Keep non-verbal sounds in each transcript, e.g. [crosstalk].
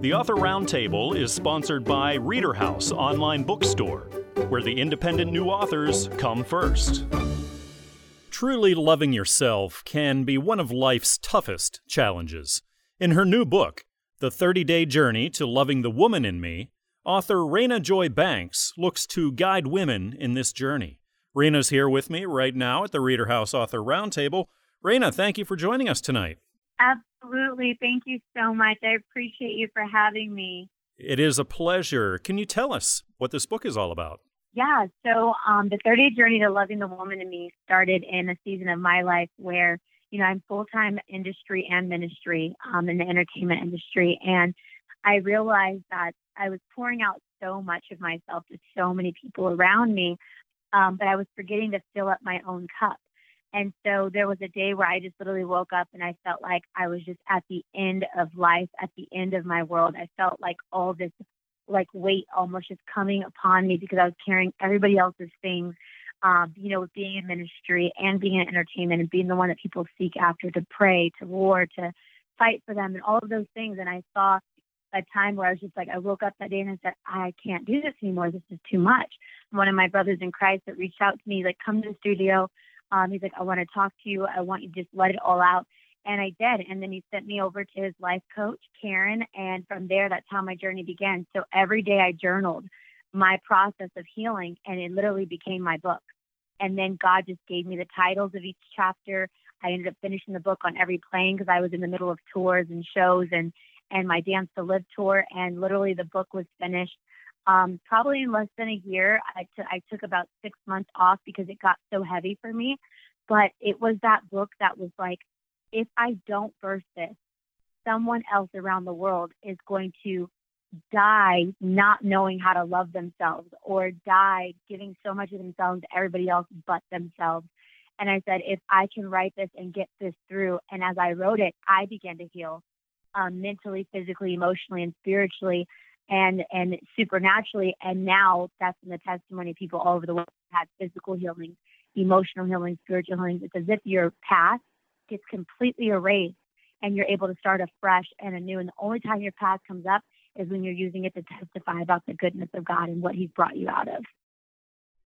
The Author Roundtable is sponsored by Reader House Online Bookstore, where the independent new authors come first. Truly loving yourself can be one of life's toughest challenges. In her new book, The 30 Day Journey to Loving the Woman in Me, author Raina Joy Banks looks to guide women in this journey. Raina's here with me right now at the Reader House Author Roundtable. Raina, thank you for joining us tonight. Absolutely. Thank you so much. I appreciate you for having me. It is a pleasure. Can you tell us what this book is all about? Yeah, so um, the 30 Journey to Loving the Woman in Me started in a season of my life where, you know, I'm full time industry and ministry um, in the entertainment industry. And I realized that I was pouring out so much of myself to so many people around me, um, but I was forgetting to fill up my own cup. And so there was a day where I just literally woke up and I felt like I was just at the end of life, at the end of my world. I felt like all this like weight almost just coming upon me because I was carrying everybody else's things. Um, you know, with being in ministry and being in entertainment and being the one that people seek after to pray, to war, to fight for them, and all of those things. And I saw a time where I was just like, I woke up that day and I said, I can't do this anymore. This is too much. One of my brothers in Christ that reached out to me, like, come to the studio. Um, he's like, I want to talk to you. I want you to just let it all out. And I did. And then he sent me over to his life coach, Karen. And from there, that's how my journey began. So every day I journaled my process of healing, and it literally became my book. And then God just gave me the titles of each chapter. I ended up finishing the book on every plane because I was in the middle of tours and shows and and my Dance to Live tour. And literally, the book was finished um, probably in less than a year. I, t- I took about six months off because it got so heavy for me. But it was that book that was like, if I don't burst this, someone else around the world is going to die not knowing how to love themselves or die giving so much of themselves to everybody else but themselves. And I said, if I can write this and get this through, and as I wrote it, I began to heal um, mentally, physically, emotionally, and spiritually, and and supernaturally. And now that's in the testimony. of People all over the world had physical healing, emotional healing, spiritual healing. It's as if your past gets completely erased and you're able to start afresh and anew. And the only time your past comes up is when you're using it to testify about the goodness of God and what He's brought you out of.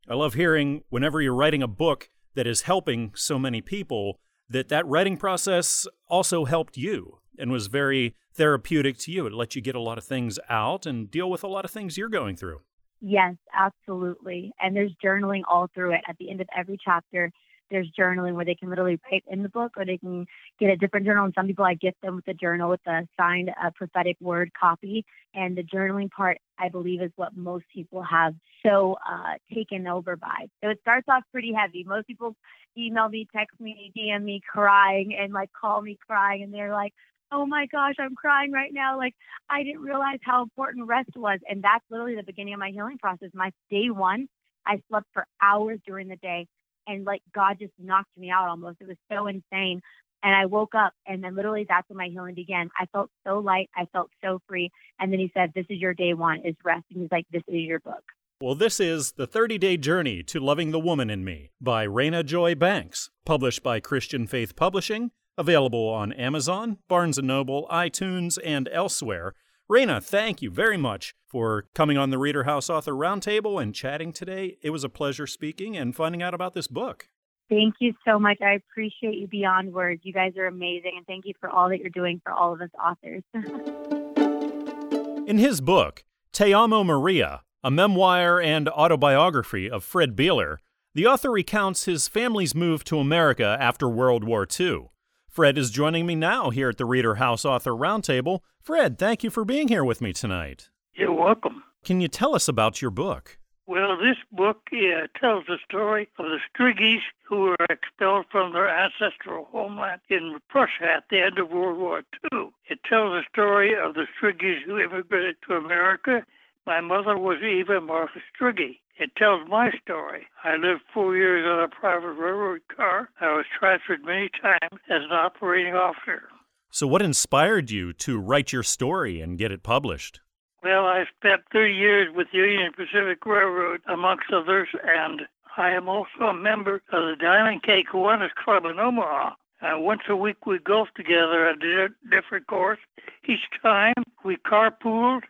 I love hearing whenever you're writing a book that is helping so many people that that writing process also helped you and was very therapeutic to you. It let you get a lot of things out and deal with a lot of things you're going through. Yes, absolutely. And there's journaling all through it. At the end of every chapter, there's journaling where they can literally write in the book or they can get a different journal. And some people, I gift them with a journal with a signed uh, prophetic word copy. And the journaling part, I believe, is what most people have so uh, taken over by. So it starts off pretty heavy. Most people email me, text me, DM me crying, and like call me crying. And they're like, oh my gosh, I'm crying right now. Like, I didn't realize how important rest was. And that's literally the beginning of my healing process. My day one, I slept for hours during the day and like God just knocked me out almost. It was so insane. And I woke up and then literally that's when my healing began. I felt so light. I felt so free. And then he said, This is your day one is rest. And he's like, This is your book. Well, this is The 30 Day Journey to Loving the Woman in Me by Raina Joy Banks, published by Christian Faith Publishing, available on Amazon, Barnes & Noble, iTunes, and elsewhere. Raina, thank you very much for coming on the Reader House Author Roundtable and chatting today. It was a pleasure speaking and finding out about this book. Thank you so much. I appreciate you beyond words. You guys are amazing, and thank you for all that you're doing for all of us authors. [laughs] In his book, Te Amo Maria, a memoir and autobiography of Fred Beeler, the author recounts his family's move to America after World War II. Fred is joining me now here at the Reader House Author Roundtable. Fred, thank you for being here with me tonight. You're welcome. Can you tell us about your book? Well, this book uh, tells the story of the Striggis who were expelled from their ancestral homeland in Prussia at the end of World War II. It tells the story of the Striggis who immigrated to America My mother was Eva Martha Striggy. It tells my story. I lived four years on a private railroad car. I was transferred many times as an operating officer. So, what inspired you to write your story and get it published? Well, I spent 30 years with the Union Pacific Railroad, amongst others, and I am also a member of the Diamond K Kiwanis Club in Omaha. Uh, once a week we golf together at a different course. Each time we carpooled,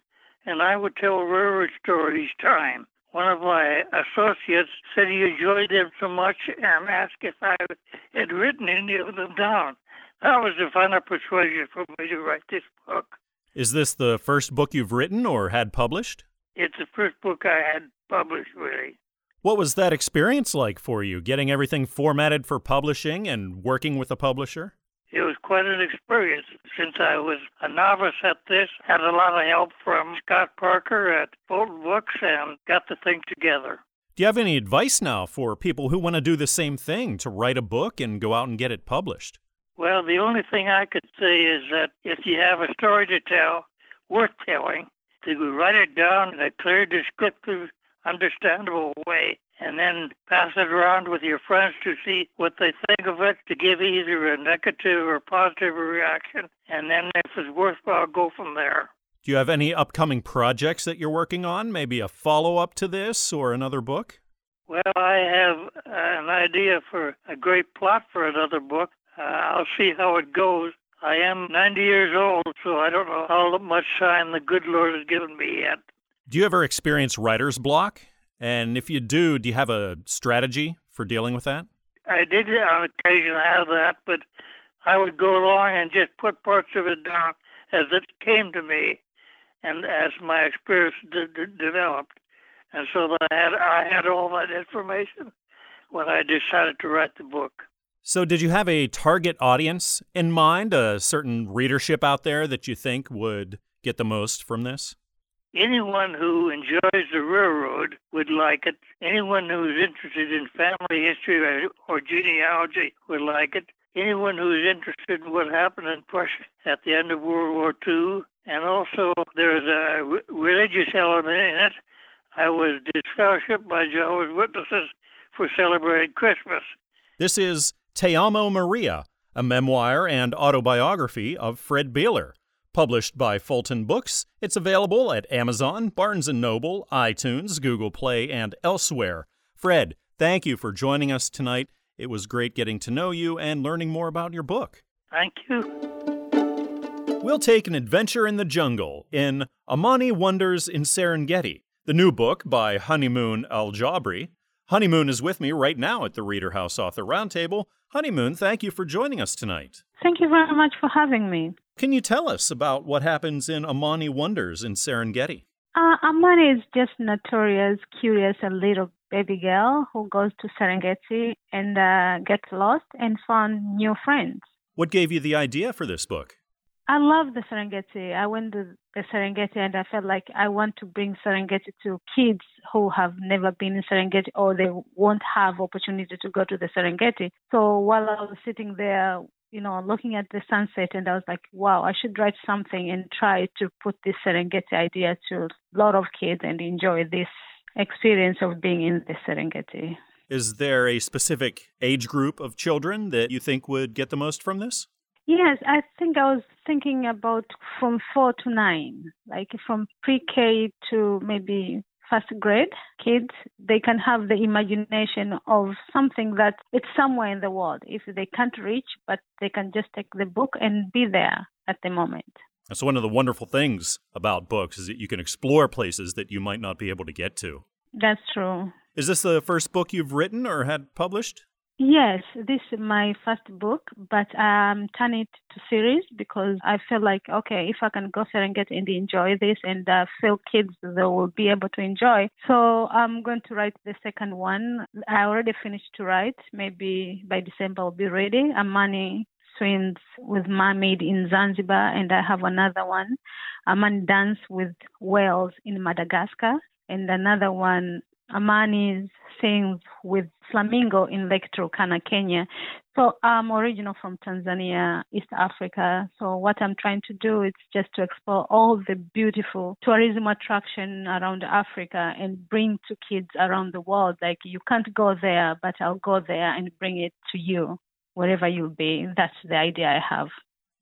and I would tell railroad story each time. One of my associates said he enjoyed them so much and asked if I had written any of them down. That was the final persuasion for me to write this book. Is this the first book you've written or had published? It's the first book I had published, really. What was that experience like for you, getting everything formatted for publishing and working with a publisher? It was quite an experience since I was a novice at this. Had a lot of help from Scott Parker at Fulton Books and got the thing together. Do you have any advice now for people who want to do the same thing, to write a book and go out and get it published? Well, the only thing I could say is that if you have a story to tell, worth telling, to write it down in a clear, descriptive, understandable way, and then pass it around with your friends to see what they think of it, to give either a negative or positive reaction, and then if it's worthwhile, go from there. Do you have any upcoming projects that you're working on? Maybe a follow up to this or another book? Well, I have an idea for a great plot for another book, uh, I'll see how it goes. I am 90 years old, so I don't know how much time the good Lord has given me yet. Do you ever experience writer's block? And if you do, do you have a strategy for dealing with that? I did on occasion have that, but I would go along and just put parts of it down as it came to me and as my experience d- d- developed. And so that I had, I had all that information when I decided to write the book. So, did you have a target audience in mind, a certain readership out there that you think would get the most from this? Anyone who enjoys the railroad would like it. Anyone who's interested in family history or genealogy would like it. Anyone who's interested in what happened in Prussia at the end of World War II. And also, there's a religious element in it. I was disfellowshipped by Jehovah's Witnesses for celebrating Christmas. This is Te Amo Maria, a memoir and autobiography of Fred Beeler. Published by Fulton Books, it's available at Amazon, Barnes & Noble, iTunes, Google Play, and elsewhere. Fred, thank you for joining us tonight. It was great getting to know you and learning more about your book. Thank you. We'll take an adventure in the jungle in Amani Wonders in Serengeti, the new book by Honeymoon Al Jabri. Honeymoon is with me right now at the Reader House Author Roundtable. Honeymoon, thank you for joining us tonight. Thank you very much for having me. Can you tell us about what happens in Amani Wonders in Serengeti? Uh, Amani is just notorious, curious, a little baby girl who goes to Serengeti and uh, gets lost and found new friends. What gave you the idea for this book? I love the Serengeti. I went to the Serengeti and I felt like I want to bring Serengeti to kids who have never been in Serengeti or they won't have opportunity to go to the Serengeti. So while I was sitting there, you know, looking at the sunset and I was like, wow, I should write something and try to put this Serengeti idea to a lot of kids and enjoy this experience of being in the Serengeti. Is there a specific age group of children that you think would get the most from this? Yes, I think I was thinking about from four to nine, like from pre K to maybe first grade kids, they can have the imagination of something that it's somewhere in the world. If they can't reach, but they can just take the book and be there at the moment. That's one of the wonderful things about books is that you can explore places that you might not be able to get to. That's true. Is this the first book you've written or had published? Yes, this is my first book, but I'm turning it to series because I feel like okay, if I can go Serengeti and get and enjoy this and uh, feel kids they will be able to enjoy. So I'm going to write the second one. I already finished to write. Maybe by December I'll be ready. Amani swims with mermaid in Zanzibar, and I have another one. Amani dance with whales in Madagascar, and another one Amani sings with Flamingo in Lake Turkana, Kenya. So I'm original from Tanzania, East Africa. So what I'm trying to do is just to explore all the beautiful tourism attraction around Africa and bring to kids around the world. Like you can't go there, but I'll go there and bring it to you wherever you'll be. That's the idea I have.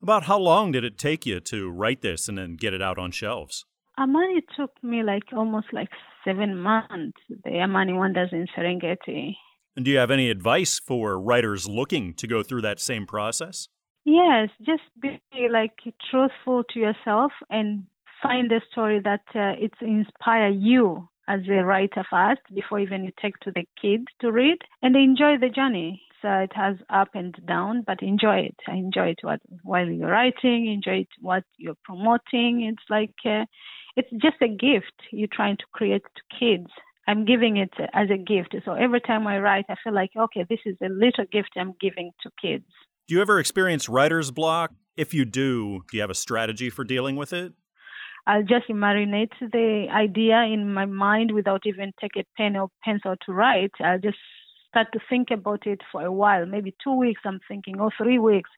About how long did it take you to write this and then get it out on shelves? Amani took me like almost like seven months. The Amani Wonders in Serengeti. And do you have any advice for writers looking to go through that same process? Yes, just be like truthful to yourself and find a story that uh, it inspire you as a writer first before even you take to the kids to read and enjoy the journey. So it has up and down, but enjoy it. Enjoy it what, while you're writing. Enjoy it what you're promoting. It's like uh, it's just a gift you're trying to create to kids. I'm giving it as a gift. So every time I write, I feel like, okay, this is a little gift I'm giving to kids. Do you ever experience writer's block? If you do, do you have a strategy for dealing with it? I'll just marinate the idea in my mind without even take a pen or pencil to write. I'll just start to think about it for a while, maybe two weeks I'm thinking, or three weeks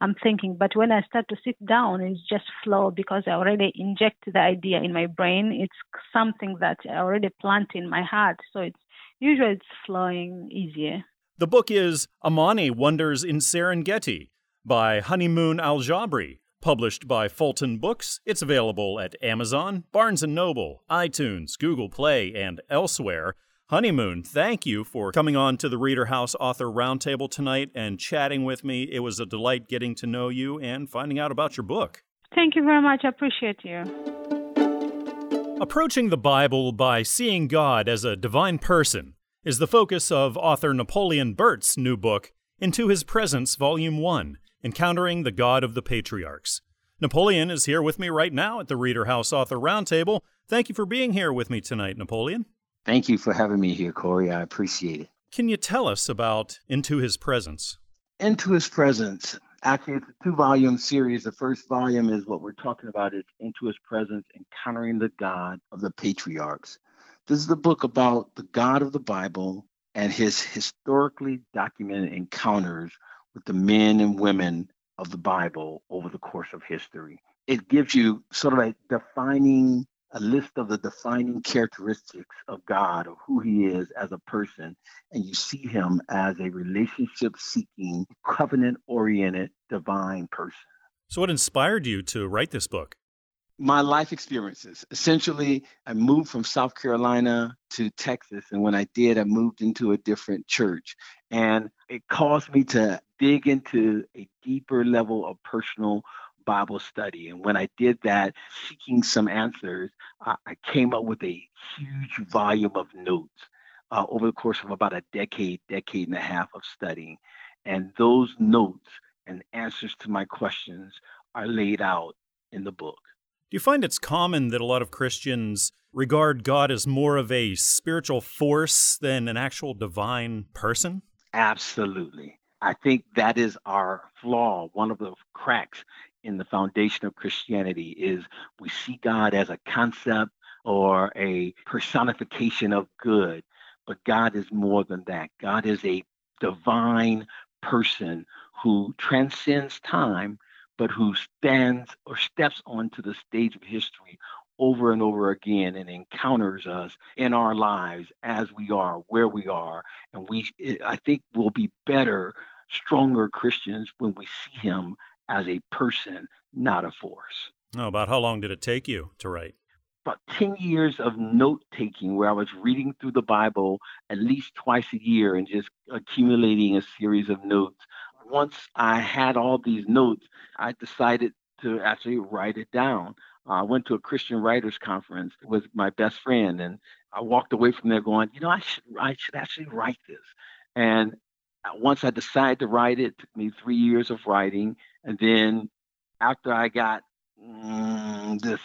I'm thinking. But when I start to sit down, it's just flow because I already inject the idea in my brain. It's something that I already plant in my heart. So it's usually it's flowing easier. The book is Amani Wonders in Serengeti by Honeymoon Al Jabri, published by Fulton Books. It's available at Amazon, Barnes & Noble, iTunes, Google Play, and elsewhere. Honeymoon, thank you for coming on to the Reader House Author Roundtable tonight and chatting with me. It was a delight getting to know you and finding out about your book. Thank you very much. I appreciate you. Approaching the Bible by seeing God as a divine person is the focus of author Napoleon Burt's new book, Into His Presence, Volume 1 Encountering the God of the Patriarchs. Napoleon is here with me right now at the Reader House Author Roundtable. Thank you for being here with me tonight, Napoleon. Thank you for having me here, Corey. I appreciate it. Can you tell us about Into His Presence? Into His Presence. Actually, it's a two volume series. The first volume is what we're talking about is Into His Presence, Encountering the God of the Patriarchs. This is the book about the God of the Bible and his historically documented encounters with the men and women of the Bible over the course of history. It gives you sort of a defining a list of the defining characteristics of God or who he is as a person, and you see him as a relationship seeking, covenant oriented, divine person. So, what inspired you to write this book? My life experiences. Essentially, I moved from South Carolina to Texas, and when I did, I moved into a different church. And it caused me to dig into a deeper level of personal Bible study. And when I did that, seeking some answers, I, I came up with a huge volume of notes uh, over the course of about a decade, decade and a half of studying. And those notes and answers to my questions are laid out in the book. Do you find it's common that a lot of Christians regard God as more of a spiritual force than an actual divine person? Absolutely. I think that is our flaw, one of the cracks in the foundation of Christianity is we see God as a concept or a personification of good, but God is more than that. God is a divine person who transcends time, but who stands or steps onto the stage of history over and over again and encounters us in our lives as we are, where we are. And we, I think, we'll be better, stronger Christians when we see him as a person, not a force. Oh, about how long did it take you to write? About 10 years of note taking where I was reading through the Bible at least twice a year and just accumulating a series of notes. Once I had all these notes, I decided to actually write it down. Uh, I went to a Christian writers conference with my best friend, and I walked away from there going, you know, I should I should actually write this. And once I decided to write it, it took me three years of writing. And then after I got mm, this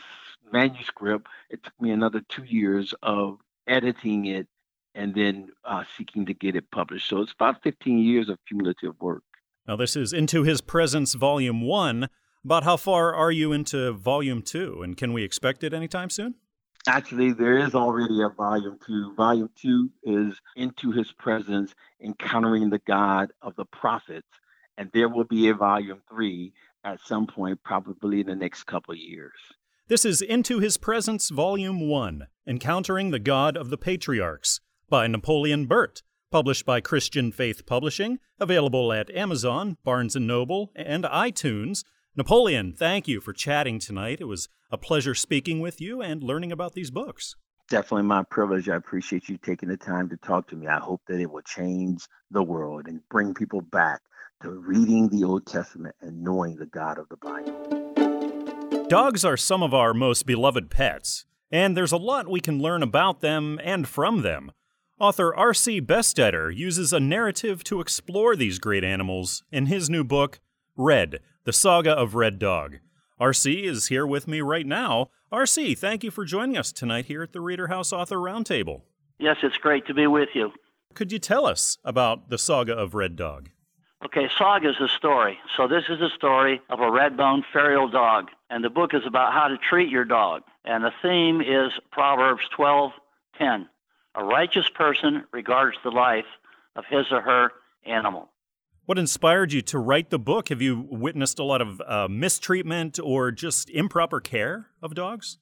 manuscript, it took me another two years of editing it and then uh, seeking to get it published. So it's about 15 years of cumulative work. Now, this is Into His Presence, Volume 1. About how far are you into Volume 2, and can we expect it anytime soon? Actually, there is already a volume two. Volume two is Into His Presence, Encountering the God of the Prophets. And there will be a volume three at some point, probably in the next couple of years. This is Into His Presence, Volume 1 Encountering the God of the Patriarchs by Napoleon Burt, published by Christian Faith Publishing, available at Amazon, Barnes & Noble, and iTunes. Napoleon, thank you for chatting tonight. It was a pleasure speaking with you and learning about these books. Definitely my privilege. I appreciate you taking the time to talk to me. I hope that it will change the world and bring people back to reading the Old Testament and knowing the God of the Bible. Dogs are some of our most beloved pets, and there's a lot we can learn about them and from them. Author R.C. Bestetter uses a narrative to explore these great animals in his new book, Red The Saga of Red Dog. RC is here with me right now. RC, thank you for joining us tonight here at the Reader House Author Roundtable. Yes, it's great to be with you. Could you tell us about the saga of Red Dog? Okay, saga is a story. So this is a story of a red-boned feral dog, and the book is about how to treat your dog. And the theme is Proverbs 12:10. A righteous person regards the life of his or her animal. What inspired you to write the book? Have you witnessed a lot of uh, mistreatment or just improper care of dogs?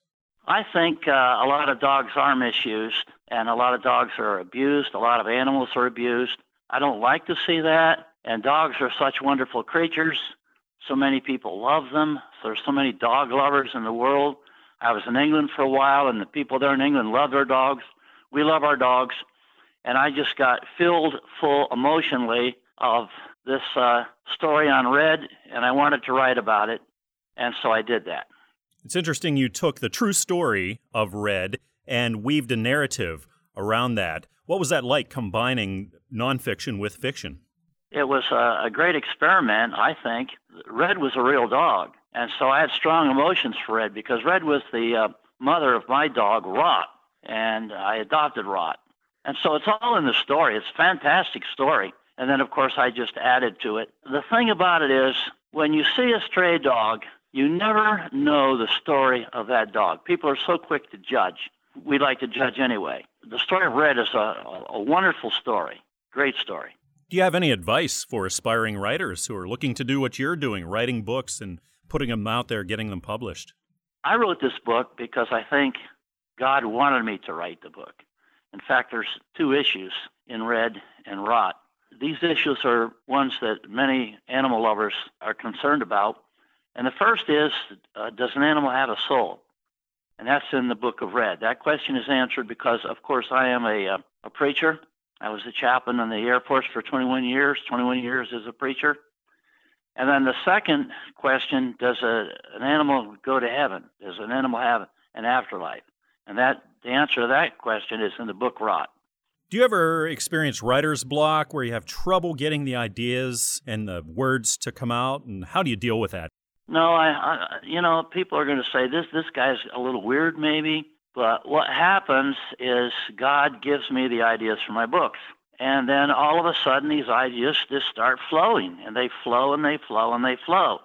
I think uh, a lot of dogs are misused, and a lot of dogs are abused. A lot of animals are abused. I don't like to see that. And dogs are such wonderful creatures. So many people love them. There's so many dog lovers in the world. I was in England for a while, and the people there in England love their dogs. We love our dogs. And I just got filled full emotionally of this uh, story on Red, and I wanted to write about it. And so I did that. It's interesting you took the true story of Red and weaved a narrative around that. What was that like combining nonfiction with fiction? It was a, a great experiment, I think. Red was a real dog, and so I had strong emotions for Red because Red was the uh, mother of my dog, Rot, and I adopted Rot. And so it's all in the story. It's a fantastic story. And then, of course, I just added to it. The thing about it is, when you see a stray dog, you never know the story of that dog. People are so quick to judge. We like to judge anyway. The story of Red is a, a wonderful story, great story. Do you have any advice for aspiring writers who are looking to do what you're doing, writing books and putting them out there, getting them published? I wrote this book because I think God wanted me to write the book. In fact, there's two issues in Red and Rot. These issues are ones that many animal lovers are concerned about. And the first is uh, Does an animal have a soul? And that's in the book of Red. That question is answered because, of course, I am a, uh, a preacher I was a chaplain in the Air Force for 21 years, 21 years as a preacher. And then the second question Does a, an animal go to heaven? Does an animal have an afterlife? And that the answer to that question is in the book Rot. Do you ever experience writer's block where you have trouble getting the ideas and the words to come out? And how do you deal with that? No, I, I you know, people are going to say this this guy's a little weird maybe. But what happens is God gives me the ideas for my books. And then all of a sudden, these ideas just start flowing, and they flow and they flow and they flow.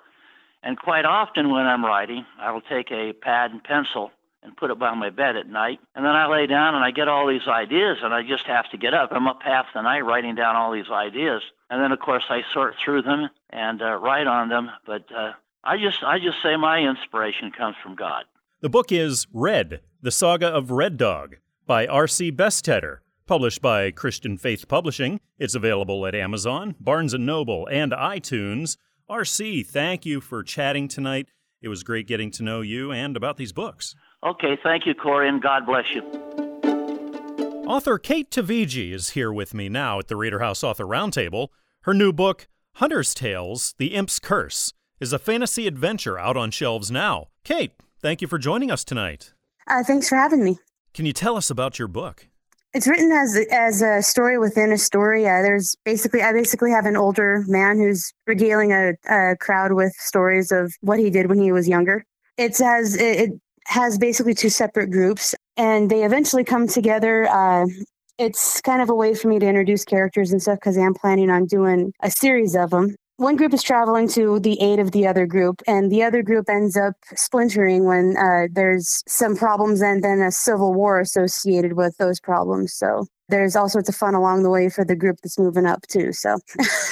And quite often, when I'm writing, I will take a pad and pencil and put it by my bed at night. And then I lay down and I get all these ideas, and I just have to get up. I'm up half the night writing down all these ideas. And then, of course, I sort through them and uh, write on them. But uh, I just, I just say my inspiration comes from God. The book is Red the Saga of Red Dog by R.C. Bestetter, published by Christian Faith Publishing. It's available at Amazon, Barnes & Noble, and iTunes. R.C., thank you for chatting tonight. It was great getting to know you and about these books. Okay, thank you, Corey, and God bless you. Author Kate Tavigi is here with me now at the Reader House Author Roundtable. Her new book, Hunter's Tales The Imp's Curse, is a fantasy adventure out on shelves now. Kate, thank you for joining us tonight. Uh, thanks for having me. Can you tell us about your book? It's written as as a story within a story. Uh, there's basically I basically have an older man who's regaling a, a, crowd with stories of what he did when he was younger. It's as it, has basically two separate groups, and they eventually come together. Uh, it's kind of a way for me to introduce characters and stuff because I'm planning on doing a series of them. One group is traveling to the aid of the other group, and the other group ends up splintering when uh, there's some problems and then a civil war associated with those problems. So there's all sorts of fun along the way for the group that's moving up too. So.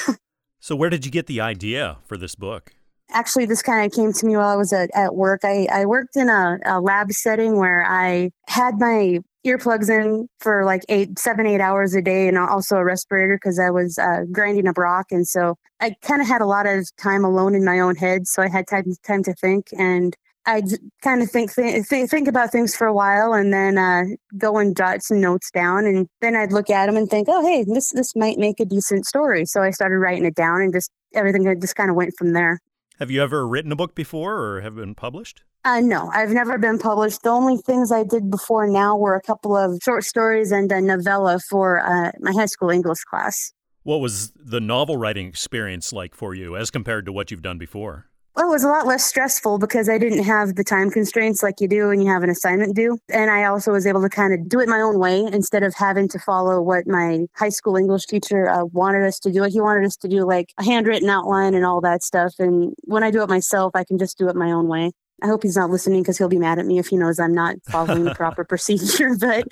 [laughs] so where did you get the idea for this book? Actually, this kind of came to me while I was at, at work. I, I worked in a, a lab setting where I had my earplugs in for like eight, seven, eight hours a day, and also a respirator because I was uh, grinding up rock, and so I kind of had a lot of time alone in my own head, so I had time time to think, and I'd kind of think th- think about things for a while, and then uh, go and jot some notes down, and then I'd look at them and think, oh, hey, this this might make a decent story. So I started writing it down, and just everything just kind of went from there. Have you ever written a book before, or have been published? Uh, no, I've never been published. The only things I did before now were a couple of short stories and a novella for uh, my high school English class. What was the novel writing experience like for you as compared to what you've done before? Well, it was a lot less stressful because I didn't have the time constraints like you do when you have an assignment due. And I also was able to kind of do it my own way instead of having to follow what my high school English teacher uh, wanted us to do. He wanted us to do like a handwritten outline and all that stuff. And when I do it myself, I can just do it my own way. I hope he's not listening because he'll be mad at me if he knows I'm not following the [laughs] proper procedure. [laughs] But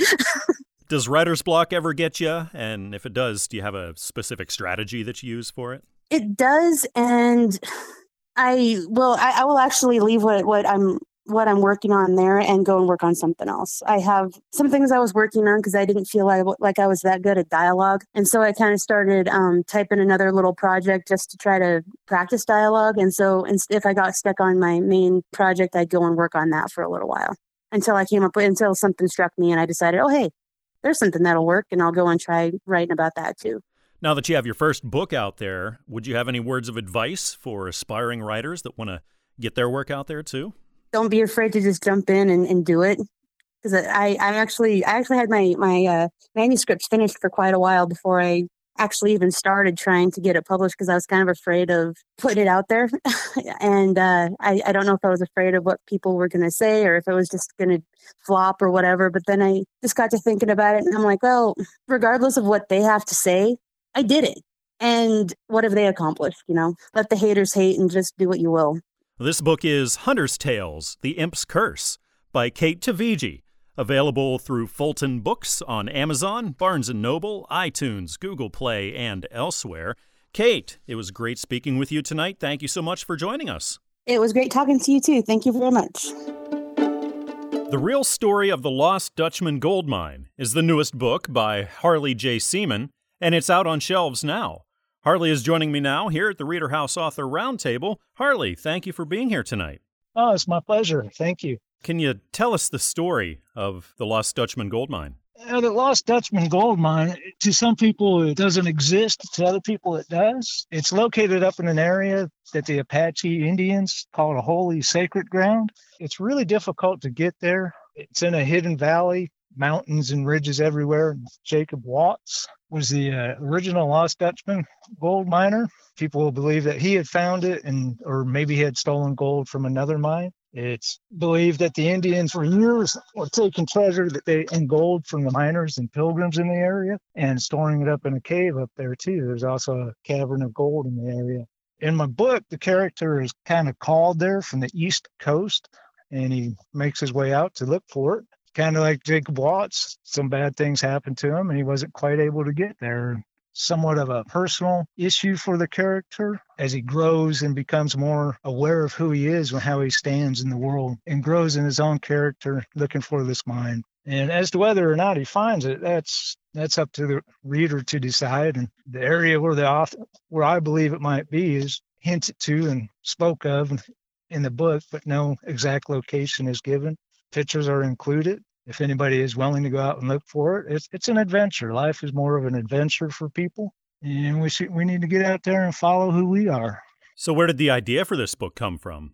does writer's block ever get you? And if it does, do you have a specific strategy that you use for it? It does, and I will. I, I will actually leave what what I'm what I'm working on there and go and work on something else. I have some things I was working on because I didn't feel like, like I was that good at dialogue. And so I kind of started um, typing another little project just to try to practice dialogue. And so if I got stuck on my main project, I'd go and work on that for a little while until I came up with, until something struck me and I decided, oh, hey, there's something that'll work. And I'll go and try writing about that too. Now that you have your first book out there, would you have any words of advice for aspiring writers that want to get their work out there too? don't be afraid to just jump in and, and do it because I, I actually I actually had my my uh, manuscripts finished for quite a while before I actually even started trying to get it published because I was kind of afraid of putting it out there, [laughs] and uh, I I don't know if I was afraid of what people were going to say or if it was just going to flop or whatever. But then I just got to thinking about it, and I'm like, well, regardless of what they have to say, I did it. And what have they accomplished? You know, let the haters hate and just do what you will. This book is Hunter's Tales The Imp's Curse by Kate Tavigi, available through Fulton Books on Amazon, Barnes & Noble, iTunes, Google Play, and elsewhere. Kate, it was great speaking with you tonight. Thank you so much for joining us. It was great talking to you too. Thank you very much. The Real Story of the Lost Dutchman Gold Mine is the newest book by Harley J. Seaman, and it's out on shelves now. Harley is joining me now here at the Reader House Author Roundtable. Harley, thank you for being here tonight. Oh, it's my pleasure. Thank you. Can you tell us the story of the Lost Dutchman gold mine? Uh, the Lost Dutchman gold mine, to some people, it doesn't exist. To other people, it does. It's located up in an area that the Apache Indians call a holy sacred ground. It's really difficult to get there. It's in a hidden valley mountains and ridges everywhere. Jacob Waltz was the uh, original Lost Dutchman gold miner. People believe that he had found it and or maybe he had stolen gold from another mine. It's believed that the Indians for years were taking treasure that they and gold from the miners and pilgrims in the area and storing it up in a cave up there too. There's also a cavern of gold in the area. In my book, the character is kind of called there from the east coast and he makes his way out to look for it kind of like Jacob Waltz, some bad things happened to him and he wasn't quite able to get there. Somewhat of a personal issue for the character as he grows and becomes more aware of who he is and how he stands in the world and grows in his own character looking for this mine. And as to whether or not he finds it, that's that's up to the reader to decide. And the area where the author, where I believe it might be is hinted to and spoke of in the book, but no exact location is given pictures are included. If anybody is willing to go out and look for it, it's it's an adventure. Life is more of an adventure for people, and we should, we need to get out there and follow who we are. So, where did the idea for this book come from?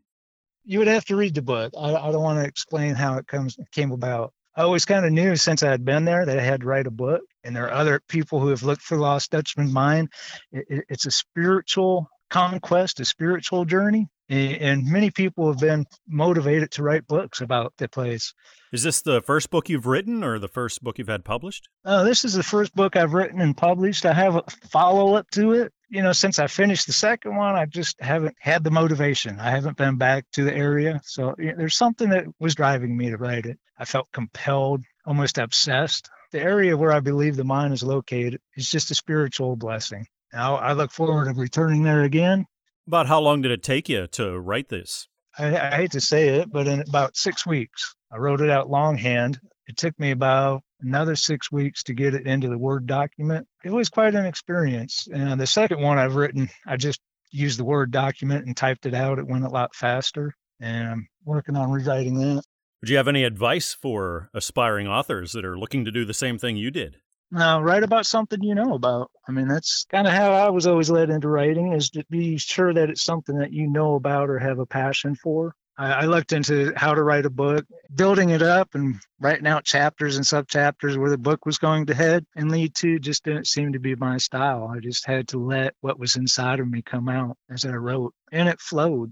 You would have to read the book. I, I don't want to explain how it comes came about. I always kind of knew since I had been there that I had to write a book. And there are other people who have looked for Lost Dutchman Mine. It, it, it's a spiritual conquest, a spiritual journey. And many people have been motivated to write books about the place. Is this the first book you've written or the first book you've had published? Uh, this is the first book I've written and published. I have a follow up to it. You know, since I finished the second one, I just haven't had the motivation. I haven't been back to the area. So you know, there's something that was driving me to write it. I felt compelled, almost obsessed. The area where I believe the mine is located is just a spiritual blessing. Now, I look forward to returning there again about how long did it take you to write this? I, I hate to say it, but in about six weeks. I wrote it out longhand. It took me about another six weeks to get it into the Word document. It was quite an experience. And the second one I've written, I just used the Word document and typed it out. It went a lot faster. And I'm working on rewriting that. Would you have any advice for aspiring authors that are looking to do the same thing you did? Now, write about something you know about. I mean, that's kind of how I was always led into writing is to be sure that it's something that you know about or have a passion for. I, I looked into how to write a book, building it up and writing out chapters and sub chapters where the book was going to head and lead to just didn't seem to be my style. I just had to let what was inside of me come out as I wrote, and it flowed.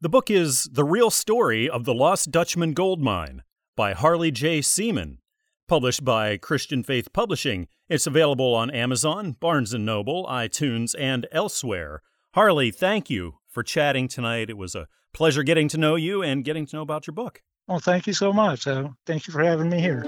The book is The Real Story of the Lost Dutchman Gold Mine by Harley J. Seaman Published by Christian Faith Publishing, it's available on Amazon, Barnes & Noble, iTunes, and elsewhere. Harley, thank you for chatting tonight. It was a pleasure getting to know you and getting to know about your book. Well, thank you so much. Uh, thank you for having me here.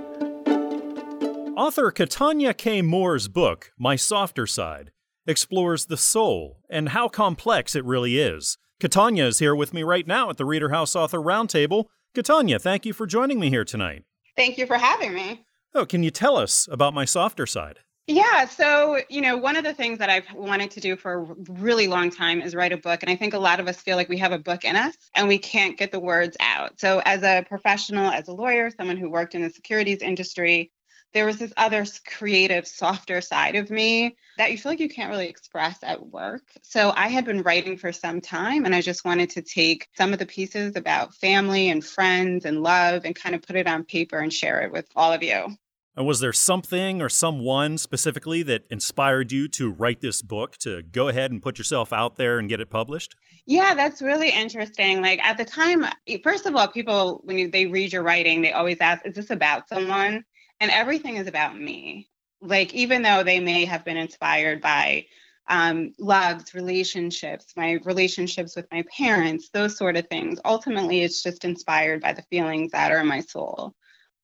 Author Katanya K. Moore's book, My Softer Side, explores the soul and how complex it really is. Katanya is here with me right now at the Reader House Author Roundtable. Katanya, thank you for joining me here tonight. Thank you for having me. Oh, can you tell us about my softer side? Yeah, so, you know, one of the things that I've wanted to do for a really long time is write a book. And I think a lot of us feel like we have a book in us and we can't get the words out. So, as a professional, as a lawyer, someone who worked in the securities industry, there was this other creative, softer side of me that you feel like you can't really express at work. So I had been writing for some time and I just wanted to take some of the pieces about family and friends and love and kind of put it on paper and share it with all of you. And was there something or someone specifically that inspired you to write this book, to go ahead and put yourself out there and get it published? Yeah, that's really interesting. Like at the time, eh, first of all, people, when you, they read your writing, they always ask, is this about someone? And everything is about me. Like, even though they may have been inspired by um, loves, relationships, my relationships with my parents, those sort of things, ultimately, it's just inspired by the feelings that are in my soul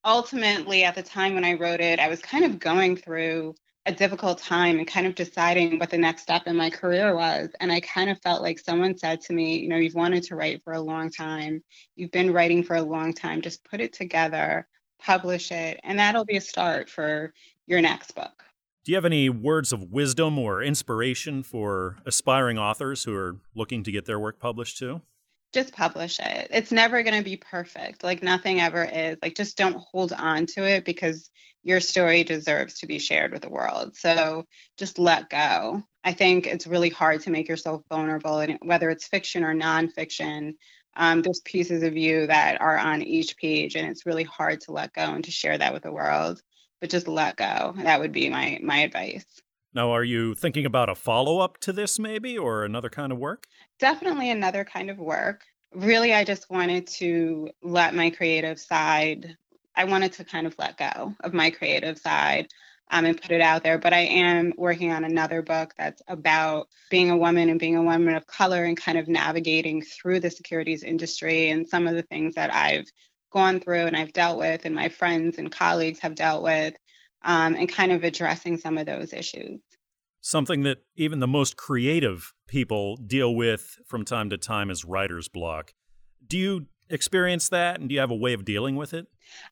ultimately, at the time when I wrote it, I was kind of going through a difficult time and kind of deciding what the next step in my career was. And I kind of felt like someone said to me, you know, you've wanted to write for a long time, you've been writing for a long time, just put it together, publish it, and that'll be a start for your next book. Do you have any words of wisdom or inspiration for aspiring authors who are looking to get their work published too? just publish it. It's never going to be perfect. Like nothing ever is. Like just don't hold on to it because your story deserves to be shared with the world. So just let go. I think it's really hard to make yourself vulnerable, and whether it's fiction or nonfiction, um, there's pieces of you that are on each page, and it's really hard to let go and to share that with the world. But just let go. That would be my my advice. Now, are you thinking about a follow up to this, maybe, or another kind of work? Definitely another kind of work. Really, I just wanted to let my creative side, I wanted to kind of let go of my creative side um, and put it out there. But I am working on another book that's about being a woman and being a woman of color and kind of navigating through the securities industry and some of the things that I've gone through and I've dealt with, and my friends and colleagues have dealt with um, and kind of addressing some of those issues. Something that even the most creative people deal with from time to time is writer's block. Do you experience that and do you have a way of dealing with it?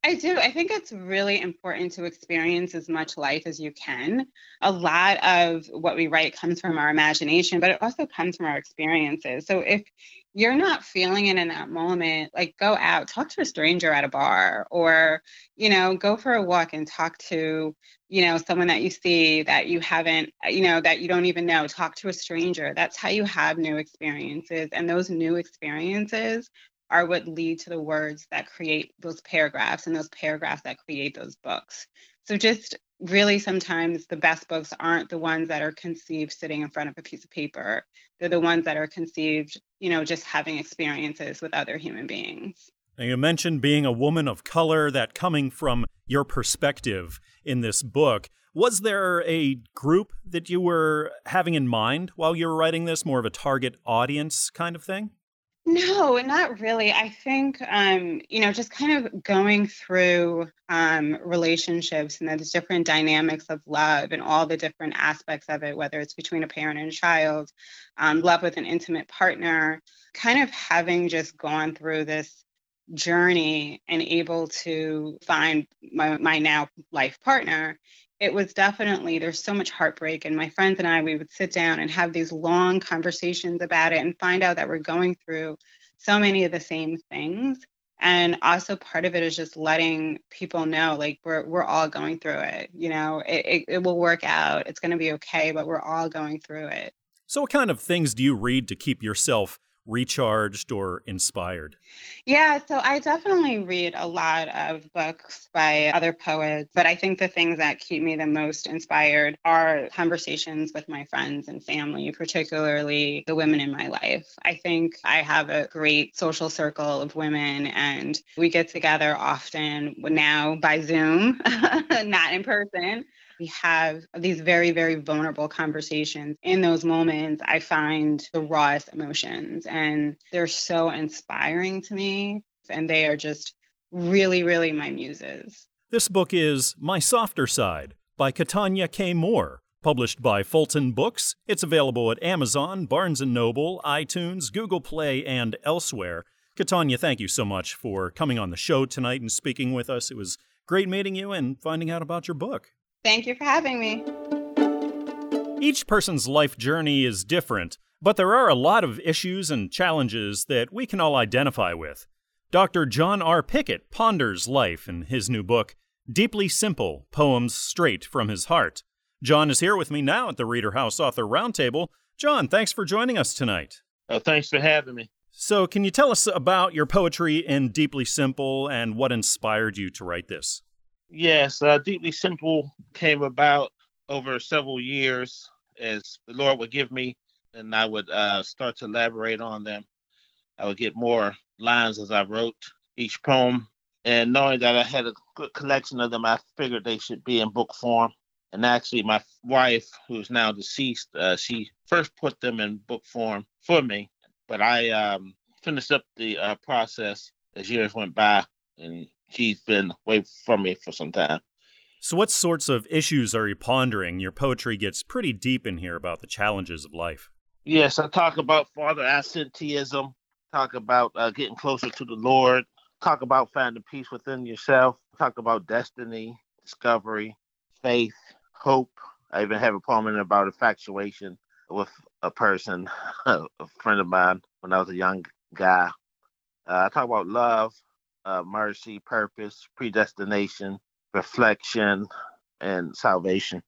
I do. I think it's really important to experience as much life as you can. A lot of what we write comes from our imagination, but it also comes from our experiences. So if you're not feeling it in that moment, like go out, talk to a stranger at a bar, or, you know, go for a walk and talk to, you know, someone that you see that you haven't, you know, that you don't even know. Talk to a stranger. That's how you have new experiences. And those new experiences are what lead to the words that create those paragraphs and those paragraphs that create those books. So just really sometimes the best books aren't the ones that are conceived sitting in front of a piece of paper. They're the ones that are conceived, you know, just having experiences with other human beings. Now, you mentioned being a woman of color, that coming from your perspective in this book. Was there a group that you were having in mind while you were writing this, more of a target audience kind of thing? No, not really. I think, um, you know, just kind of going through um, relationships and the different dynamics of love and all the different aspects of it, whether it's between a parent and a child, um, love with an intimate partner, kind of having just gone through this journey and able to find my, my now life partner it was definitely there's so much heartbreak and my friends and i we would sit down and have these long conversations about it and find out that we're going through so many of the same things. And also part of it is just letting people know like we're we're all going through it you know? It, it, it will work out. It's going to be okay but we're all going through it. So what kind of things do you read to keep yourself recharged or inspired? Yeah, so I definitely read a lot of books by other poets, but I think the things that keep me the most inspired are conversations with my friends and family, particularly the women in my life. I think I have a great social circle of women, and we get together often now by Zoom, [laughs] not in person we have these very, very vulnerable conversations. In those moments, I find the rawest emotions, and they're so inspiring to me. And they are just really, really my muses. This book is My Softer Side by Katanya K. Moore, published by Fulton Books. It's available at Amazon, Barnes & Noble, iTunes, Google Play, and elsewhere. Katanya, thank you so much for coming on the show tonight and speaking with us. It was great meeting you and finding out about your book. Thank you for having me. Each person's life journey is different, but there are a lot of issues and challenges that we can all identify with. Dr. John R. Pickett ponders life in his new book, Deeply Simple Poems Straight from His Heart. John is here with me now at the Reader House Author Roundtable. John, thanks for joining us tonight. Uh, thanks for having me. So, can you tell us about your poetry in Deeply Simple and what inspired you to write this? Yes, uh, Deeply Simple came about over several years as the Lord would give me, and I would uh, start to elaborate on them. I would get more lines as I wrote each poem. And knowing that I had a good collection of them, I figured they should be in book form. And actually, my wife, who's now deceased, uh, she first put them in book form for me. But I um, finished up the uh, process as years went by, and he's been away from me for some time. So, what sorts of issues are you pondering? Your poetry gets pretty deep in here about the challenges of life. Yes, I talk about father absenteeism, talk about uh, getting closer to the Lord, talk about finding peace within yourself, talk about destiny, discovery, faith, hope. I even have a poem in about infatuation with a person, [laughs] a friend of mine when I was a young guy. Uh, I talk about love, uh, mercy, purpose, predestination, reflection, and salvation.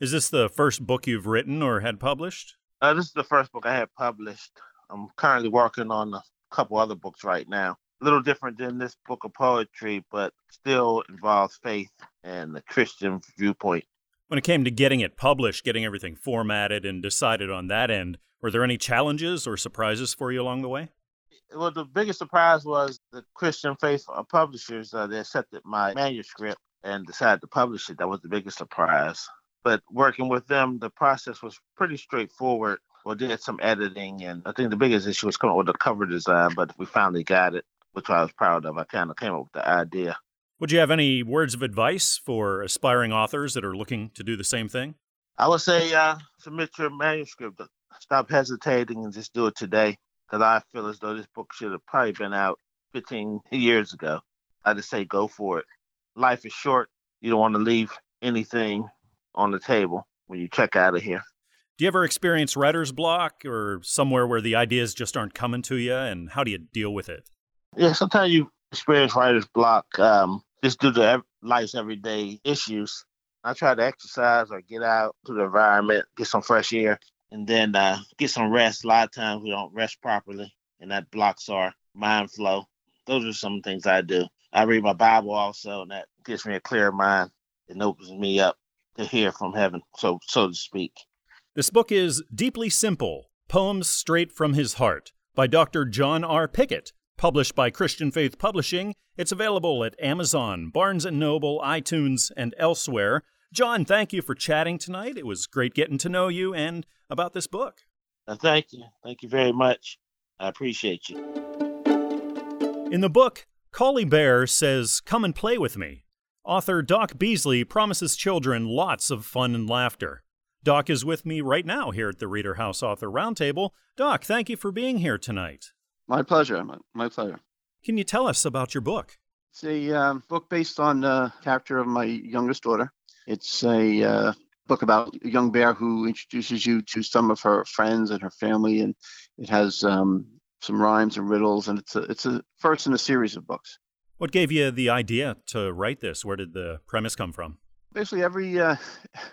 Is this the first book you've written or had published? Uh, this is the first book I had published. I'm currently working on a couple other books right now. A little different than this book of poetry, but still involves faith and the Christian viewpoint. When it came to getting it published, getting everything formatted and decided on that end, were there any challenges or surprises for you along the way? Well, the biggest surprise was the Christian Faith publishers. Uh, they accepted my manuscript and decided to publish it. That was the biggest surprise. But working with them, the process was pretty straightforward. We did some editing, and I think the biggest issue was coming up with the cover design, but we finally got it, which I was proud of. I kind of came up with the idea. Would you have any words of advice for aspiring authors that are looking to do the same thing? I would say uh, submit your manuscript. Stop hesitating and just do it today because I feel as though this book should have probably been out 15 years ago. I just say go for it. Life is short. You don't want to leave anything on the table when you check out of here. Do you ever experience writer's block or somewhere where the ideas just aren't coming to you? And how do you deal with it? Yeah, sometimes you experience writer's block um, just due to life's everyday issues. I try to exercise or get out to the environment, get some fresh air, and then uh, get some rest. A lot of times we don't rest properly, and that blocks our mind flow. Those are some things I do. I read my Bible also, and that gives me a clear mind. It opens me up to hear from heaven, so so to speak. This book is Deeply Simple Poems Straight from His Heart by Dr. John R. Pickett, published by Christian Faith Publishing. It's available at Amazon, Barnes & Noble, iTunes, and elsewhere. John, thank you for chatting tonight. It was great getting to know you and about this book. Uh, thank you. Thank you very much. I appreciate you. In the book, Collie Bear says, Come and play with me. Author Doc Beasley promises children lots of fun and laughter. Doc is with me right now here at the Reader House Author Roundtable. Doc, thank you for being here tonight. My pleasure. My pleasure. Can you tell us about your book? It's a uh, book based on the character of my youngest daughter. It's a uh, book about a young bear who introduces you to some of her friends and her family, and it has um, some rhymes and riddles, and it's a, it's a first in a series of books. What gave you the idea to write this? Where did the premise come from? Basically, every uh,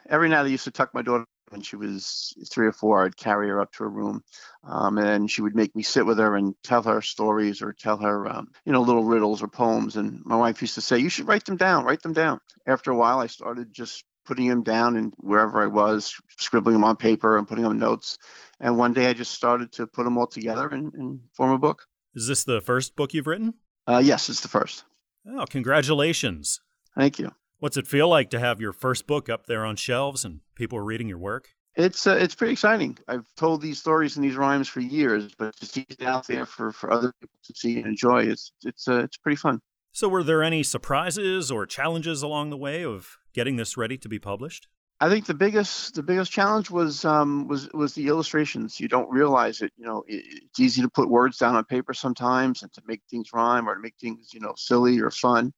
every night I used to tuck my daughter when she was three or four. I'd carry her up to her room, um, and she would make me sit with her and tell her stories or tell her, um, you know, little riddles or poems. And my wife used to say, "You should write them down. Write them down." After a while, I started just putting them down and wherever I was, scribbling them on paper and putting them in notes. And one day I just started to put them all together and, and form a book. Is this the first book you've written? Uh, yes, it's the first. Oh, congratulations. Thank you. What's it feel like to have your first book up there on shelves and people are reading your work? It's uh, it's pretty exciting. I've told these stories and these rhymes for years, but to see it out there for, for other people to see and enjoy, it's it's uh, it's pretty fun. So, were there any surprises or challenges along the way of getting this ready to be published? I think the biggest the biggest challenge was um, was was the illustrations. You don't realize it. You know, it, it's easy to put words down on paper sometimes and to make things rhyme or to make things you know silly or fun.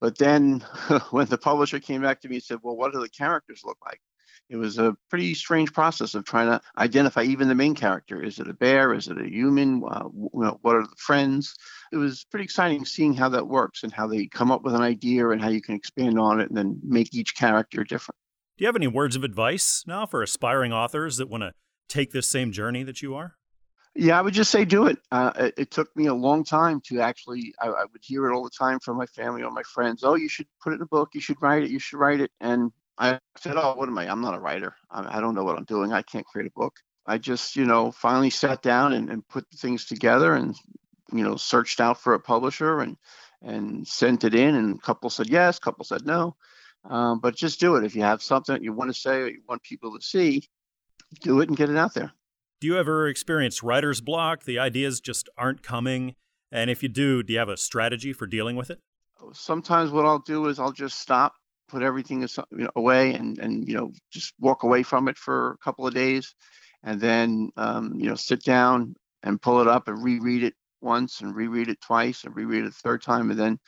But then [laughs] when the publisher came back to me and said, "Well, what do the characters look like?" It was a pretty strange process of trying to identify even the main character. Is it a bear? Is it a human? Uh, what are the friends? It was pretty exciting seeing how that works and how they come up with an idea and how you can expand on it and then make each character different. Do you have any words of advice now for aspiring authors that want to take this same journey that you are? Yeah, I would just say do it. Uh, it, it, took me a long time to actually, I, I, would hear it all the time from my family or my friends. Oh, you should put it in a book. You should write it. You should write it. And I said, oh, what am I? I'm not a writer. I, I don't know what I'm doing. I can't create a book. I just, you know, finally sat down and, and put things together and, you know, searched out for a publisher and, and sent it in. And a couple said yes, a couple said no. Um, but just do it. If you have something that you want to say or you want people to see, do it and get it out there. Do you ever experience writer's block? The ideas just aren't coming. And if you do, do you have a strategy for dealing with it? Sometimes what I'll do is I'll just stop, put everything away, and and you know just walk away from it for a couple of days, and then um, you know sit down and pull it up and reread it once and reread it twice and reread it a third time, and then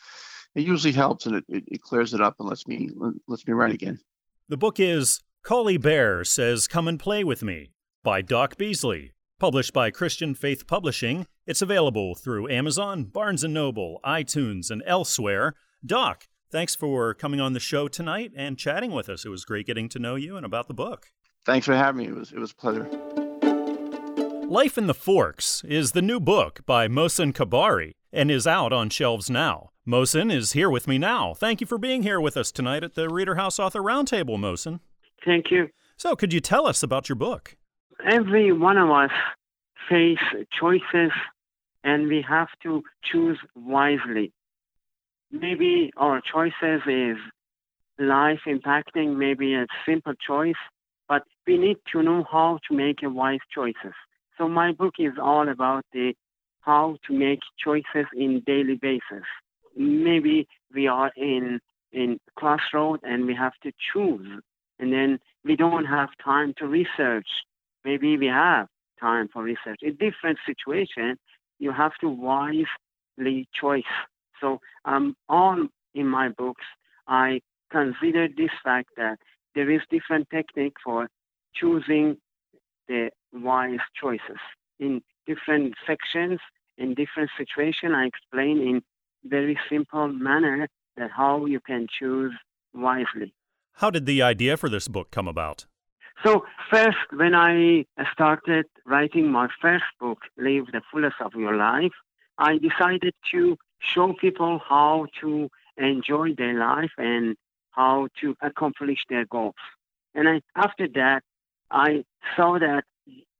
it usually helps and it, it, clears it up and lets me lets me write again. The book is Collie Bear Says Come and Play With Me by Doc Beasley. Published by Christian Faith Publishing, it's available through Amazon, Barnes & Noble, iTunes, and elsewhere. Doc, thanks for coming on the show tonight and chatting with us. It was great getting to know you and about the book. Thanks for having me. It was, it was a pleasure. Life in the Forks is the new book by Mohsen Kabari and is out on shelves now. Mohsen is here with me now. Thank you for being here with us tonight at the Reader House Author Roundtable, Mohsen. Thank you. So, could you tell us about your book? Every one of us face choices and we have to choose wisely. Maybe our choices is life impacting, maybe a simple choice, but we need to know how to make wise choices. So my book is all about the how to make choices in daily basis. Maybe we are in in crossroad and we have to choose, and then we don't have time to research. Maybe we have time for research. In different situation, you have to wisely choice. So um, on in my books, I consider this fact that there is different technique for choosing the wise choices. In different sections in different situations. I explain in very simple manner that how you can choose wisely. How did the idea for this book come about? So first, when I started writing my first book, Live the Fullest of Your Life, I decided to show people how to enjoy their life and how to accomplish their goals. And I, after that, I saw that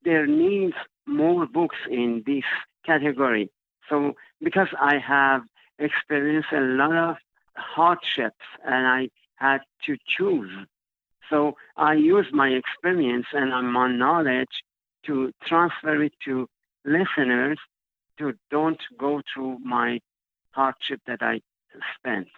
there needs more books in this category. So because I have experienced a lot of hardships and I had to choose. So I use my experience and my knowledge to transfer it to listeners to don't go through my hardship that I spent.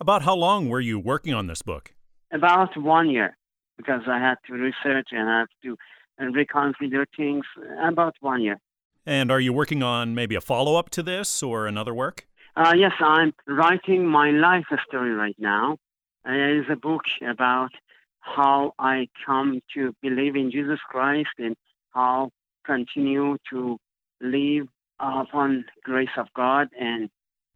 About how long were you working on this book? About one year, because I had to research and I have to reconsider things. About one year. And are you working on maybe a follow up to this or another work? Uh, yes, I'm writing my life story right now. Uh, it is a book about how I come to believe in Jesus Christ and how continue to live upon grace of God and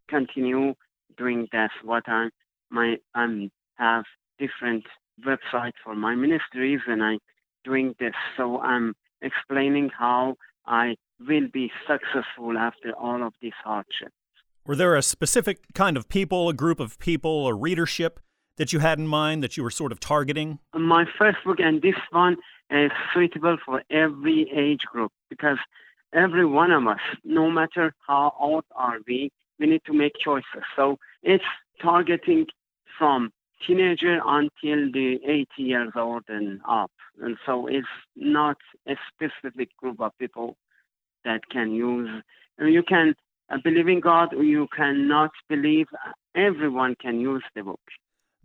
continue doing that. What I'm my I'm have different websites for my ministries and I doing this. So I'm explaining how I will be successful after all of these hardships. Were there a specific kind of people, a group of people, a readership that you had in mind that you were sort of targeting? My first book and this one is suitable for every age group because every one of us, no matter how old are we, we need to make choices. So it's targeting from teenager until the 80 years old and up. And so it's not a specific group of people that can use. You can uh, believe in God or you cannot believe. Uh, everyone can use the book.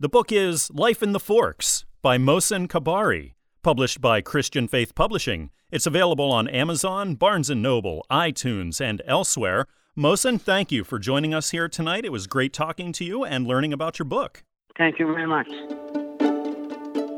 The book is Life in the Forks by Mohsen Kabari, published by Christian Faith Publishing. It's available on Amazon, Barnes & Noble, iTunes, and elsewhere. Mohsen, thank you for joining us here tonight. It was great talking to you and learning about your book. Thank you very much.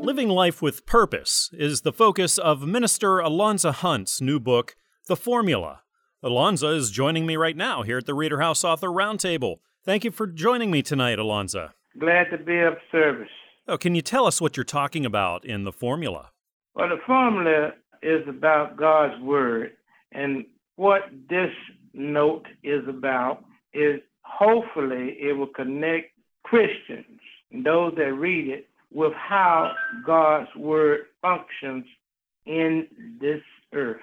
Living Life with Purpose is the focus of Minister Alonza Hunt's new book, The Formula. Alonza is joining me right now here at the Reader House Author Roundtable. Thank you for joining me tonight, Alonza. Glad to be of service. Oh, can you tell us what you're talking about in the formula? Well, the formula is about God's Word. And what this note is about is hopefully it will connect Christians, those that read it, with how God's Word functions in this earth.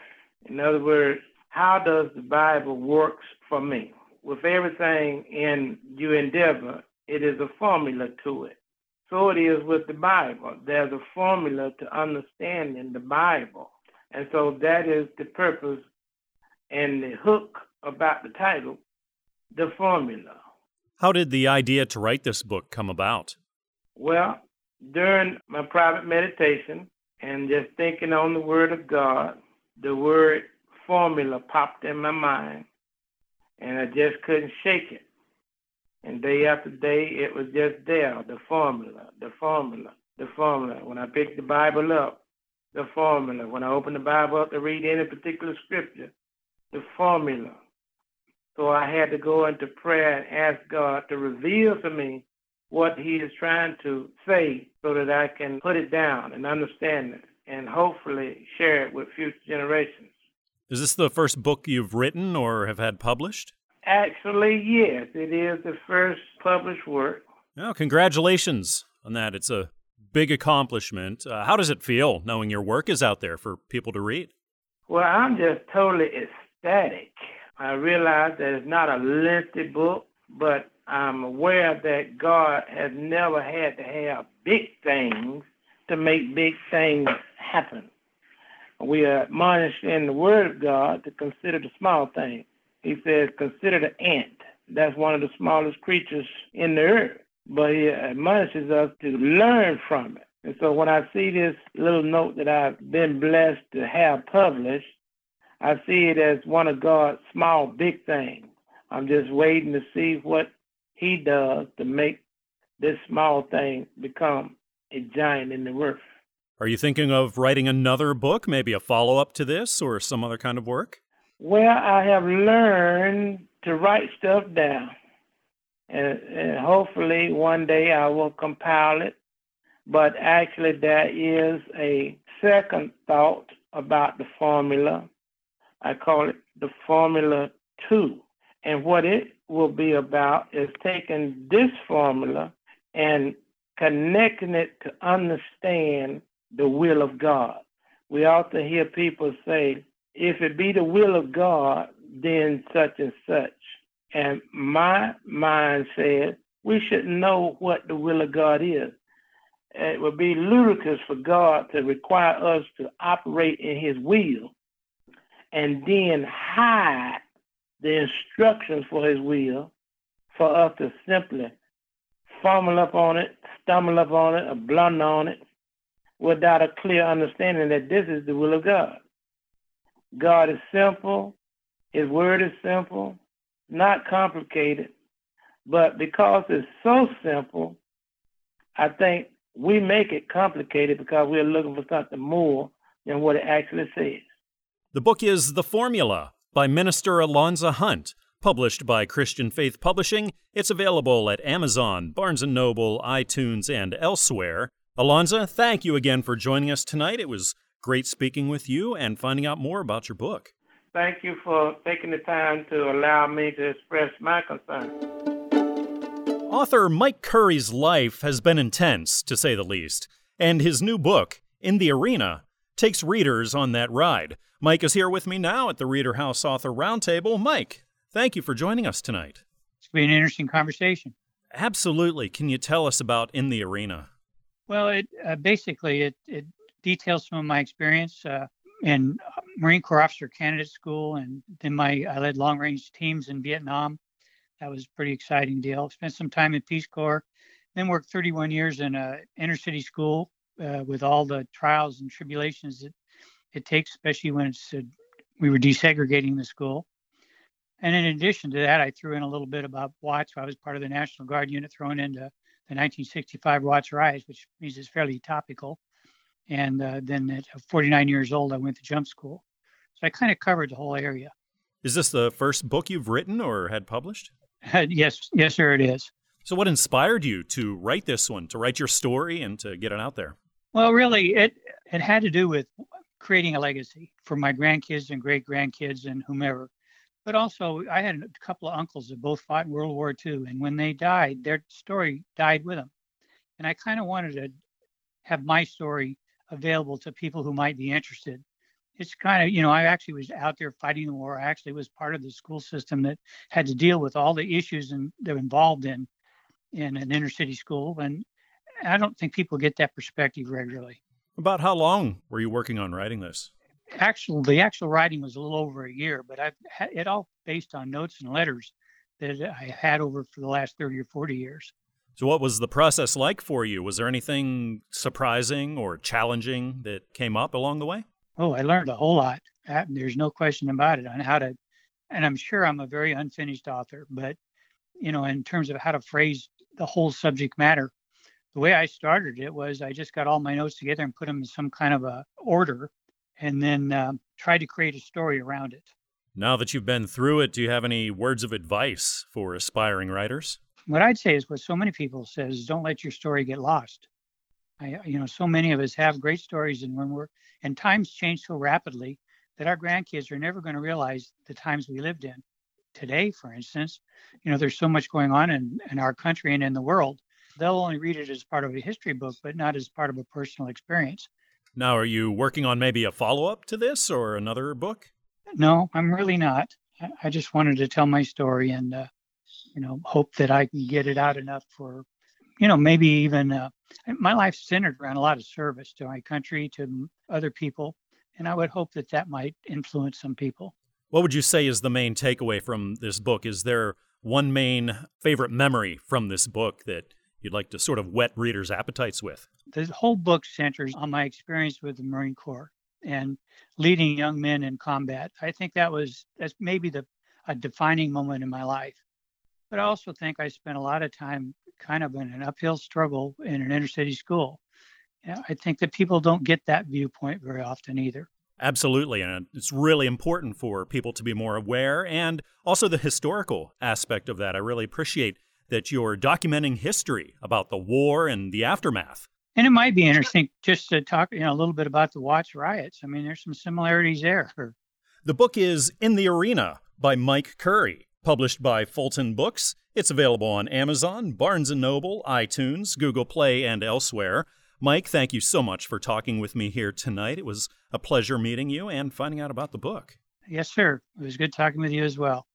In other words, how does the Bible works for me? With everything in you endeavor, it is a formula to it. So it is with the Bible. There's a formula to understanding the Bible. And so that is the purpose and the hook about the title, the formula. How did the idea to write this book come about? Well, during my private meditation and just thinking on the Word of God, the word formula popped in my mind, and I just couldn't shake it. And day after day, it was just there the formula, the formula, the formula. When I picked the Bible up, the formula. When I opened the Bible up to read any particular scripture, the formula. So I had to go into prayer and ask God to reveal to me what He is trying to say so that I can put it down and understand it and hopefully share it with future generations. Is this the first book you've written or have had published? Actually, yes, it is the first published work. Oh, congratulations on that. It's a big accomplishment. Uh, how does it feel knowing your work is out there for people to read? Well, I'm just totally ecstatic. I realize that it's not a lengthy book, but I'm aware that God has never had to have big things to make big things happen we are admonished in the Word of God to consider the small things. He says, consider the ant. That's one of the smallest creatures in the earth. But he admonishes us to learn from it. And so when I see this little note that I've been blessed to have published, I see it as one of God's small, big things. I'm just waiting to see what he does to make this small thing become a giant in the earth. Are you thinking of writing another book, maybe a follow up to this or some other kind of work? Well, I have learned to write stuff down. And, and hopefully one day I will compile it. But actually, there is a second thought about the formula. I call it the Formula 2. And what it will be about is taking this formula and connecting it to understand the will of God. We often hear people say, if it be the will of God, then such and such. And my mind says we should know what the will of God is. It would be ludicrous for God to require us to operate in His will and then hide the instructions for His will for us to simply fumble up on it, stumble up on it, or blunder on it without a clear understanding that this is the will of God. God is simple, His word is simple, not complicated, but because it's so simple, I think we make it complicated because we're looking for something more than what it actually says. The book is The Formula by Minister Alonza Hunt, published by Christian Faith Publishing. It's available at Amazon, Barnes & Noble, iTunes, and elsewhere. Alonza, thank you again for joining us tonight. It was great speaking with you and finding out more about your book. Thank you for taking the time to allow me to express my concerns. Author Mike Curry's life has been intense, to say the least, and his new book, In the Arena, takes readers on that ride. Mike is here with me now at the Reader House Author Roundtable. Mike, thank you for joining us tonight. It's been an interesting conversation. Absolutely. Can you tell us about In the Arena? Well, it uh, basically it, it details some of my experience uh, in Marine Corps Officer Candidate School, and then my I led long range teams in Vietnam that was a pretty exciting deal. Spent some time in Peace Corps, then worked 31 years in a inner city school uh, with all the trials and tribulations that it takes, especially when it's uh, we were desegregating the school. And in addition to that, I threw in a little bit about Watts. I was part of the National Guard unit thrown into the 1965 Watts riots, which means it's fairly topical. And uh, then at 49 years old, I went to jump school. So I kind of covered the whole area. Is this the first book you've written or had published? [laughs] yes, yes, sir, it is. So, what inspired you to write this one, to write your story, and to get it out there? Well, really, it it had to do with creating a legacy for my grandkids and great grandkids and whomever. But also, I had a couple of uncles that both fought in World War II, and when they died, their story died with them. And I kind of wanted to have my story available to people who might be interested. It's kind of you know i actually was out there fighting the war. I actually was part of the school system that had to deal with all the issues and they're involved in in an inner city school. And i don't think people get that perspective regularly. About how long were you working on writing this? Actual the actual writing was a little over a year but i've had it all based on notes and letters that i had over for the last 30 or 40 years so what was the process like for you was there anything surprising or challenging that came up along the way Oh, I learned a whole lot. There's no question about it on how to, and I'm sure I'm a very unfinished author, but you know, in terms of how to phrase the whole subject matter, the way I started it was I just got all my notes together and put them in some kind of a order, and then uh, tried to create a story around it. Now that you've been through it, do you have any words of advice for aspiring writers? What I'd say is what so many people says: is don't let your story get lost. I, you know, so many of us have great stories, and when we're and times change so rapidly that our grandkids are never going to realize the times we lived in. Today, for instance, you know, there's so much going on in, in our country and in the world. They'll only read it as part of a history book, but not as part of a personal experience. Now, are you working on maybe a follow up to this or another book? No, I'm really not. I just wanted to tell my story and, uh, you know, hope that I can get it out enough for, you know, maybe even uh, my life's centered around a lot of service to my country, to other people, and I would hope that that might influence some people. What would you say is the main takeaway from this book? Is there one main favorite memory from this book that you'd like to sort of whet readers' appetites with? The whole book centers on my experience with the Marine Corps and leading young men in combat. I think that was that's maybe the a defining moment in my life. But I also think I spent a lot of time kind of in an uphill struggle in an inner city school. I think that people don't get that viewpoint very often either. Absolutely. And it's really important for people to be more aware and also the historical aspect of that. I really appreciate that you're documenting history about the war and the aftermath. And it might be interesting just to talk you know, a little bit about the Watts riots. I mean, there's some similarities there. The book is In the Arena by Mike Curry, published by Fulton Books. It's available on Amazon, Barnes & Noble, iTunes, Google Play, and elsewhere. Mike, thank you so much for talking with me here tonight. It was a pleasure meeting you and finding out about the book. Yes, sir. It was good talking with you as well.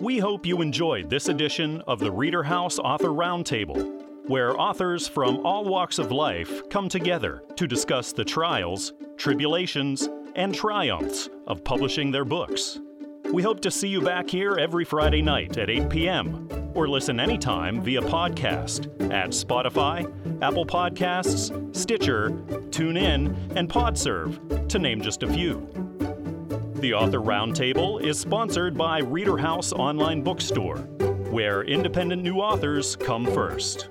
We hope you enjoyed this edition of the Reader House Author Roundtable, where authors from all walks of life come together to discuss the trials, tribulations, and triumphs of publishing their books. We hope to see you back here every Friday night at 8 p.m. or listen anytime via podcast at Spotify, Apple Podcasts, Stitcher, TuneIn, and Podserve, to name just a few. The Author Roundtable is sponsored by Reader House Online Bookstore, where independent new authors come first.